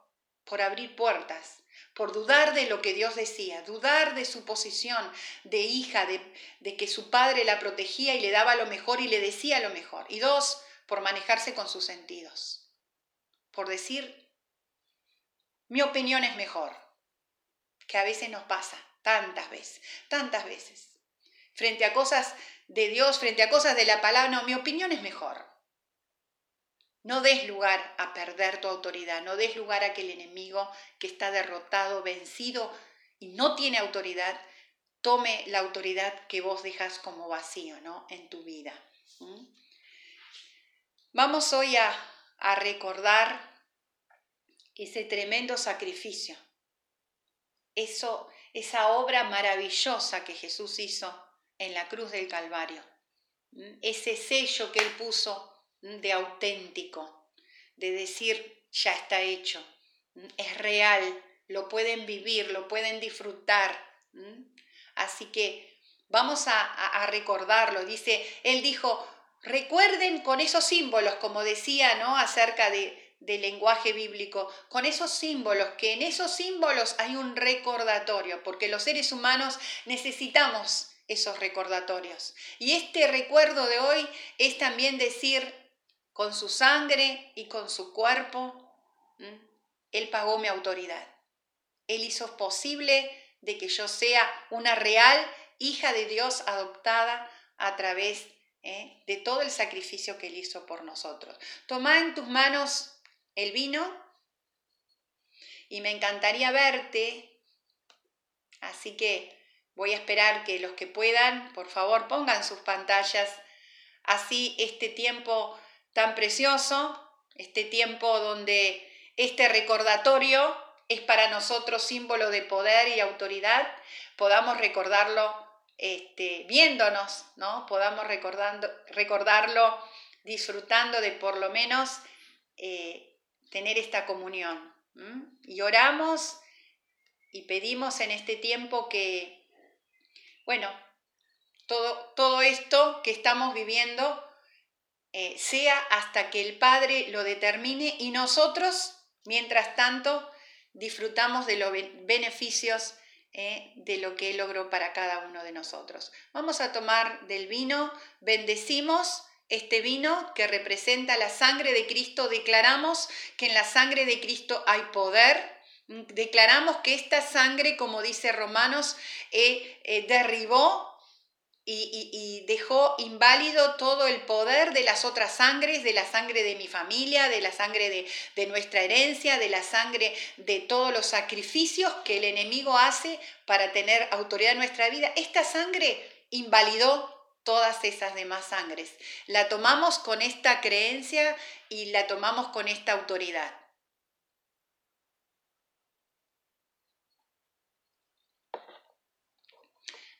por abrir puertas, por dudar de lo que Dios decía, dudar de su posición de hija, de, de, que su padre la protegía y le daba lo mejor y le decía lo mejor. Y dos, por manejarse con sus sentidos, por decir, mi opinión es mejor, que a veces nos pasa, tantas veces, tantas veces. Frente a cosas de Dios, frente a cosas de la palabra, no, mi opinión es mejor. No des lugar a perder tu autoridad, no des lugar a que el enemigo que está derrotado, vencido y no tiene autoridad, tome la autoridad que vos dejas como vacío ¿no? en tu vida. Vamos hoy a, a recordar ese tremendo sacrificio, eso, esa obra maravillosa que Jesús hizo en la cruz del Calvario, ese sello que Él puso de auténtico, de decir, ya está hecho, es real, lo pueden vivir, lo pueden disfrutar. Así que vamos a, recordarlo. Dice, él dijo, recuerden con esos símbolos, como decía, ¿no? Acerca de, del lenguaje bíblico, con esos símbolos, que en esos símbolos hay un recordatorio, porque los seres humanos necesitamos esos recordatorios. Y este recuerdo de hoy es también decir, con su sangre y con su cuerpo, Él pagó mi autoridad. Él hizo posible de que yo sea una real hija de Dios adoptada a través ¿eh? de todo el sacrificio que Él hizo por nosotros. Toma en tus manos el vino y me encantaría verte, así que voy a esperar que los que puedan, por favor, pongan sus pantallas, así este tiempo tan precioso, este tiempo donde este recordatorio es para nosotros símbolo de poder y autoridad, podamos recordarlo este, viéndonos, ¿no? Podamos recordando, recordarlo disfrutando de por lo menos eh, tener esta comunión. Y oramos y pedimos en este tiempo que, bueno, todo, todo esto que estamos viviendo eh, sea hasta que el Padre lo determine y nosotros, mientras tanto, disfrutamos de los beneficios eh, de lo que Él logró para cada uno de nosotros. Vamos a tomar del vino, bendecimos este vino que representa la sangre de Cristo, declaramos que en la sangre de Cristo hay poder, declaramos que esta sangre, como dice Romanos, eh, derribó y, dejó inválido todo el poder de las otras sangres, de la sangre de mi familia, de la sangre de, de, nuestra herencia, de la sangre de todos los sacrificios que el enemigo hace para tener autoridad en nuestra vida. Esta sangre invalidó todas esas demás sangres. La tomamos con esta creencia y la tomamos con esta autoridad.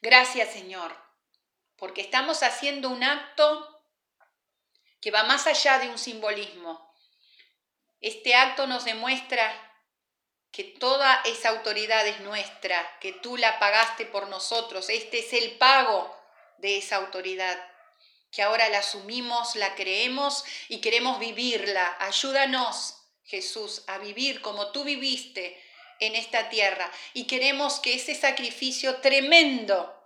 Gracias Señor porque estamos haciendo un acto que va más allá de un simbolismo. Este acto nos demuestra que toda esa autoridad es nuestra, que tú la pagaste por nosotros. Este es el pago de esa autoridad, que ahora la asumimos, la creemos y queremos vivirla. Ayúdanos, Jesús, a vivir como tú viviste en esta tierra. Y queremos que ese sacrificio tremendo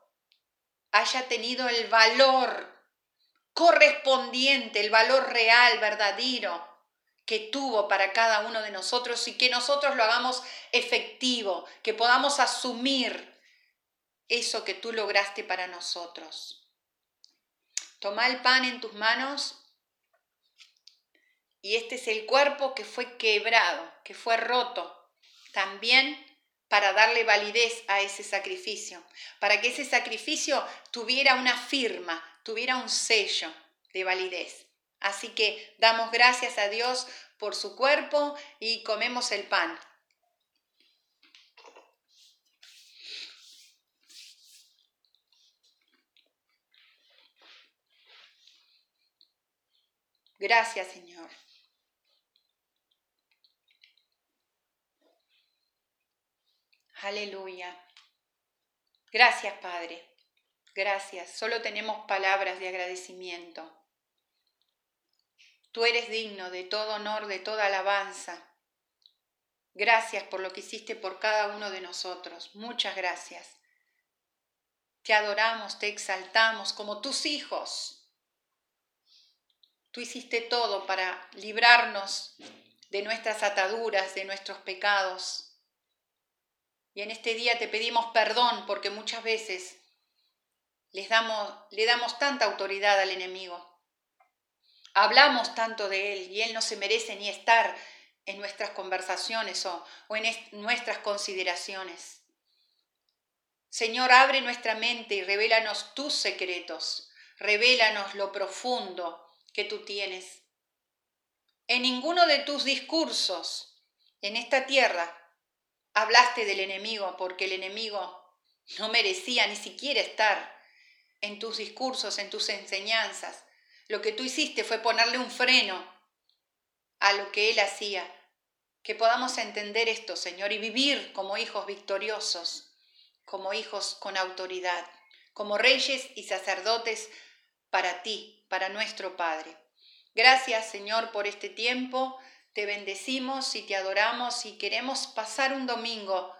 haya tenido el valor correspondiente, el valor real, verdadero que tuvo para cada uno de nosotros y que nosotros lo hagamos efectivo, que podamos asumir eso que tú lograste para nosotros. Toma el pan en tus manos y este es el cuerpo que fue quebrado, que fue roto, también para darle validez a ese sacrificio, para que ese sacrificio tuviera una firma, tuviera un sello de validez. Así que damos gracias a Dios por su cuerpo y comemos el pan. Gracias, Señor. Aleluya. Gracias, Padre. Gracias. Solo tenemos palabras de agradecimiento. Tú eres digno de todo honor, de toda alabanza. Gracias por lo que hiciste por cada uno de nosotros. Muchas gracias. Te adoramos, te exaltamos como tus hijos. Tú hiciste todo para librarnos de nuestras ataduras, de nuestros pecados. Y en este día te pedimos perdón porque muchas veces les damos, le damos tanta autoridad al enemigo. Hablamos tanto de Él y Él no se merece ni estar en nuestras conversaciones o, o en nuestras consideraciones. Señor, abre nuestra mente y revélanos tus secretos, revélanos lo profundo que tú tienes. En ninguno de tus discursos en esta tierra hablaste del enemigo porque el enemigo no merecía ni siquiera estar en tus discursos, en tus enseñanzas. Lo que tú hiciste fue ponerle un freno a lo que Él hacía. Que podamos entender esto, Señor, y vivir como hijos victoriosos, como hijos con autoridad, como reyes y sacerdotes para ti, para nuestro Padre. Gracias, Señor, por este tiempo. Te bendecimos y te adoramos y queremos pasar un domingo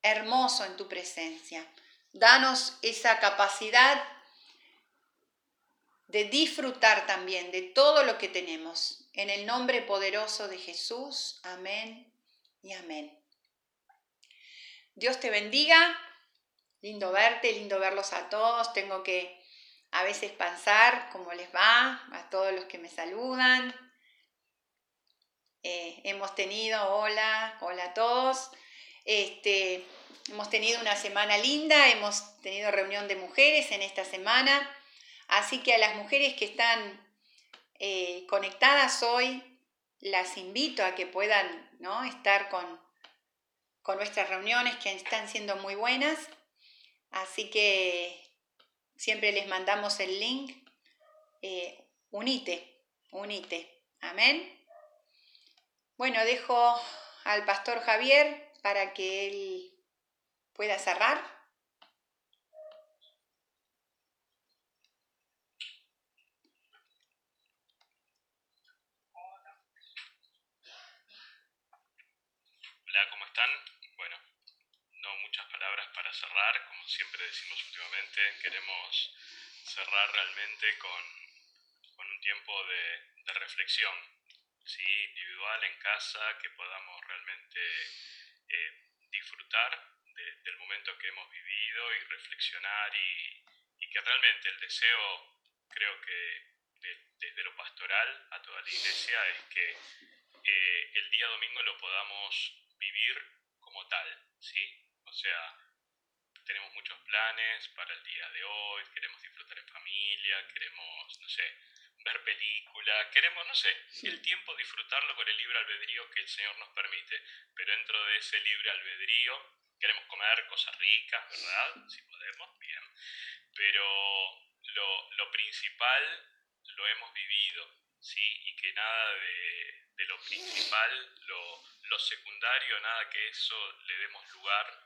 hermoso en tu presencia. Danos esa capacidad de disfrutar también de todo lo que tenemos. En el nombre poderoso de Jesús, amén y amén. Dios te bendiga. Lindo verte, lindo verlos a todos. Tengo que a veces pensar cómo les va a todos los que me saludan. Eh, hemos tenido, hola, hola a todos. Este, hemos tenido una semana linda, hemos tenido reunión de mujeres en esta semana. Así que a las mujeres que están eh, conectadas hoy, las invito a que puedan ¿no? estar con, con nuestras reuniones que están siendo muy buenas. Así que siempre les mandamos el link. Eh, unite, unite. Amén. Bueno, dejo al pastor Javier para que él pueda cerrar. Bueno, no muchas palabras para cerrar, como siempre decimos últimamente, queremos cerrar realmente con, un tiempo de, reflexión, ¿sí? individual, en casa, que podamos realmente eh, disfrutar del momento que hemos vivido y reflexionar y, que realmente el deseo, creo que desde lo pastoral a toda la iglesia, es que eh, el día domingo lo podamos vivir como tal, ¿sí? O sea, tenemos muchos planes para el día de hoy, queremos disfrutar en familia, queremos, no sé, ver películas, queremos, no sé, el tiempo disfrutarlo con el libre albedrío que el Señor nos permite, pero dentro de ese libre albedrío queremos comer cosas ricas, ¿verdad? Si podemos, bien. Pero lo, lo principal lo hemos vivido, ¿sí? Y que nada de, de lo principal lo lo secundario, nada que eso le demos lugar